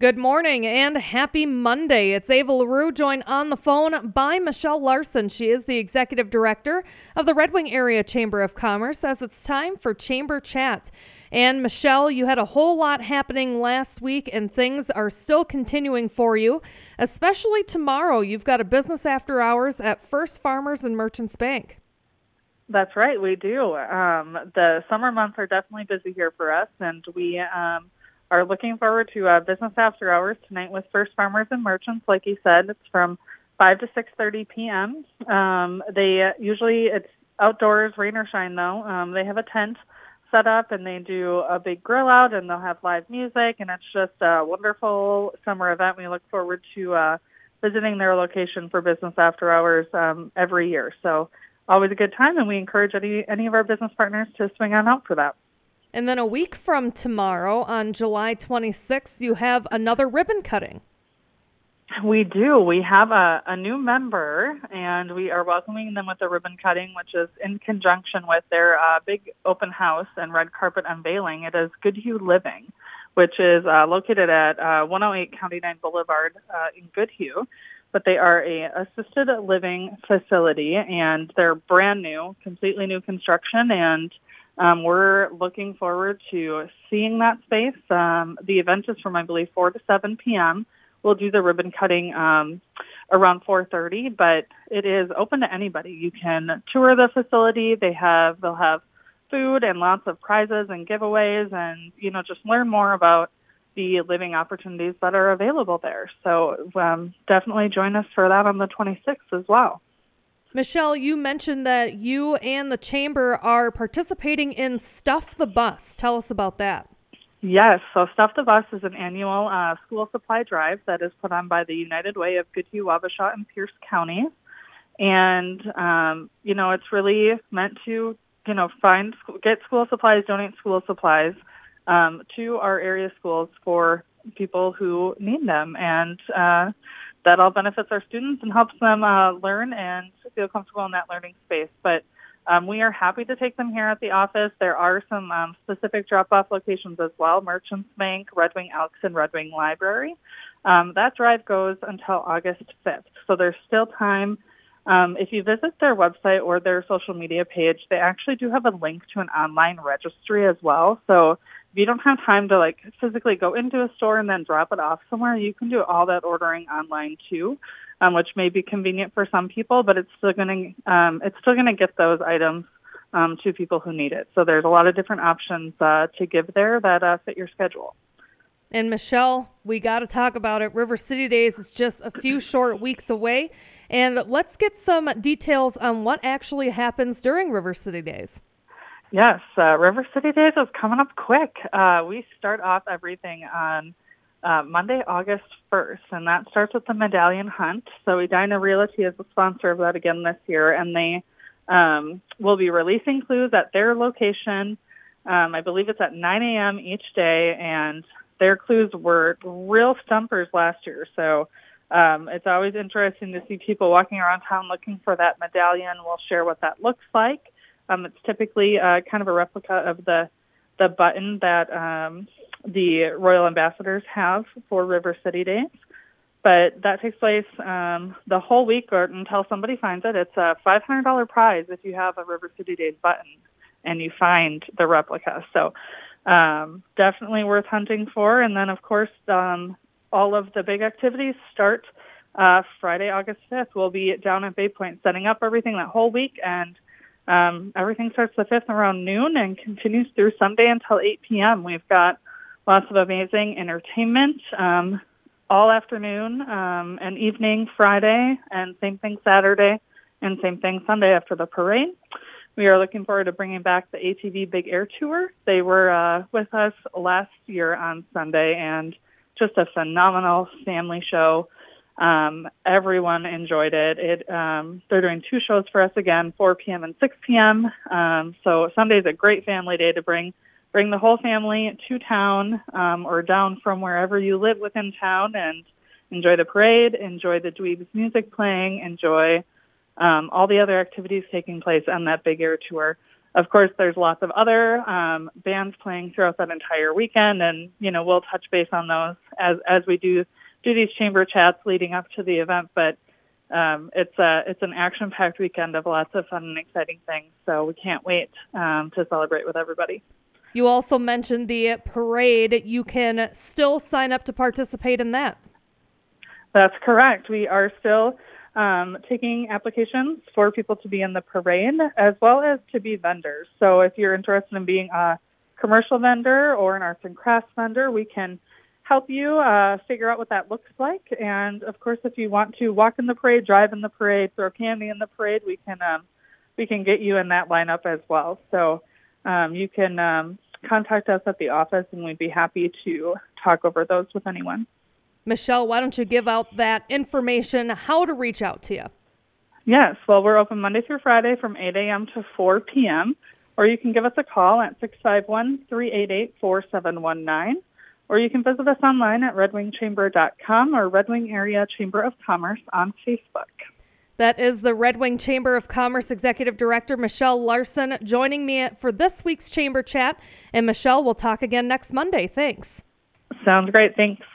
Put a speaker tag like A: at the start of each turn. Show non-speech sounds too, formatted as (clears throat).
A: Good morning and happy Monday. It's Ava LaRue joined on the phone by Michelle Larson. She is the executive director of the Red Wing Area Chamber of Commerce as it's time for Chamber Chat. And Michelle, you had a whole lot happening last week and things are still continuing for you, especially tomorrow. You've got a business after hours at First Farmers and Merchants Bank.
B: That's right, we do. Um, the summer months are definitely busy here for us, and we um, are looking forward to uh, business after hours tonight with First Farmers and Merchants. Like you said, it's from 5 to 6:30 p.m. Um, they uh, usually it's outdoors, rain or shine though. Um, they have a tent set up and they do a big grill out and they'll have live music and it's just a wonderful summer event. We look forward to uh, visiting their location for business after hours um, every year. So always a good time and we encourage any any of our business partners to swing on out for that.
A: And then a week from tomorrow, on July 26th, you have another ribbon cutting.
B: We do. We have a, a new member, and we are welcoming them with a ribbon cutting, which is in conjunction with their uh, big open house and red carpet unveiling. It is Goodhue Living, which is uh, located at uh, 108 County 9 Boulevard uh, in Goodhue. But they are a assisted living facility, and they're brand new, completely new construction, and um, we're looking forward to seeing that space. Um, the event is from, I believe, 4 to 7 p.m. We'll do the ribbon cutting um, around 4:30, but it is open to anybody. You can tour the facility. They have they'll have food and lots of prizes and giveaways, and you know just learn more about the living opportunities that are available there. So um, definitely join us for that on the 26th as well.
A: Michelle, you mentioned that you and the chamber are participating in Stuff the Bus. Tell us about that.
B: Yes, so Stuff the Bus is an annual uh, school supply drive that is put on by the United Way of Goodhue, Wabasha, and Pierce counties. And, um, you know, it's really meant to, you know, find, get school supplies, donate school supplies um, to our area schools for people who need them. And, uh, that all benefits our students and helps them uh, learn and feel comfortable in that learning space. But um, we are happy to take them here at the office. There are some um, specific drop-off locations as well, Merchants Bank, Red Wing Elks, and Red Wing Library. Um, that drive goes until August 5th, so there's still time. Um, if you visit their website or their social media page, they actually do have a link to an online registry as well. So if you don't have time to like physically go into a store and then drop it off somewhere, you can do all that ordering online too, um, which may be convenient for some people, but it's still going to um, it's still going to get those items um, to people who need it. So there's a lot of different options uh, to give there that uh, fit your schedule.
A: And Michelle, we got to talk about it. River City Days is just a few (clears throat) short weeks away. And let's get some details on what actually happens during River City Days.
B: Yes, uh, River City Days is coming up quick. Uh, we start off everything on uh, Monday, August 1st, and that starts with the medallion hunt. So Edina Realty is the sponsor of that again this year, and they um, will be releasing clues at their location. Um, I believe it's at 9 a.m. each day, and their clues were real stumpers last year. So um, it's always interesting to see people walking around town looking for that medallion. We'll share what that looks like. Um, it's typically uh, kind of a replica of the the button that um, the royal ambassadors have for River City Days. But that takes place um, the whole week or until somebody finds it. It's a $500 prize if you have a River City Days button and you find the replica. So um, definitely worth hunting for. And then, of course, um, all of the big activities start uh, Friday, August 5th. We'll be down at Bay Point setting up everything that whole week and – um, everything starts the 5th around noon and continues through Sunday until 8 p.m. We've got lots of amazing entertainment um, all afternoon um, and evening Friday, and same thing Saturday, and same thing Sunday after the parade. We are looking forward to bringing back the ATV Big Air Tour. They were uh, with us last year on Sunday, and just a phenomenal family show. Um, everyone enjoyed it. It um, they're doing two shows for us again, 4 p.m. and 6 p.m. Um, so Sunday's a great family day to bring bring the whole family to town um, or down from wherever you live within town and enjoy the parade, enjoy the Dweebs music playing, enjoy um, all the other activities taking place on that big air tour. of course, there's lots of other um, bands playing throughout that entire weekend, and you know we'll touch base on those as as we do do these chamber chats leading up to the event. But um, it's a it's an action-packed weekend of lots of fun and exciting things. So we can't wait um, to celebrate with everybody.
A: You also mentioned the parade. You can still sign up to participate in that.
B: That's correct. We are still um, taking applications for people to be in the parade as well as to be vendors. So if you're interested in being a commercial vendor or an arts and crafts vendor, we can help you uh, figure out what that looks like. And of course, if you want to walk in the parade, drive in the parade, throw candy in the parade, we can um, we can get you in that lineup as well. So um, you can um, contact us at the office, and we'd be happy to talk over those with anyone.
A: Michelle, why don't you give out that information, how to reach out to you?
B: Yes, well, we're open Monday through Friday from 8 a.m. to 4 p.m., or you can give us a call at 651 388 4719, or you can visit us online at redwingchamber.com or Red Wing Area Chamber of Commerce on Facebook.
A: That is the Red Wing Chamber of Commerce Executive Director Michelle Larson joining me for this week's Chamber Chat. And Michelle, we'll talk again next Monday. Thanks.
B: Sounds great. Thanks.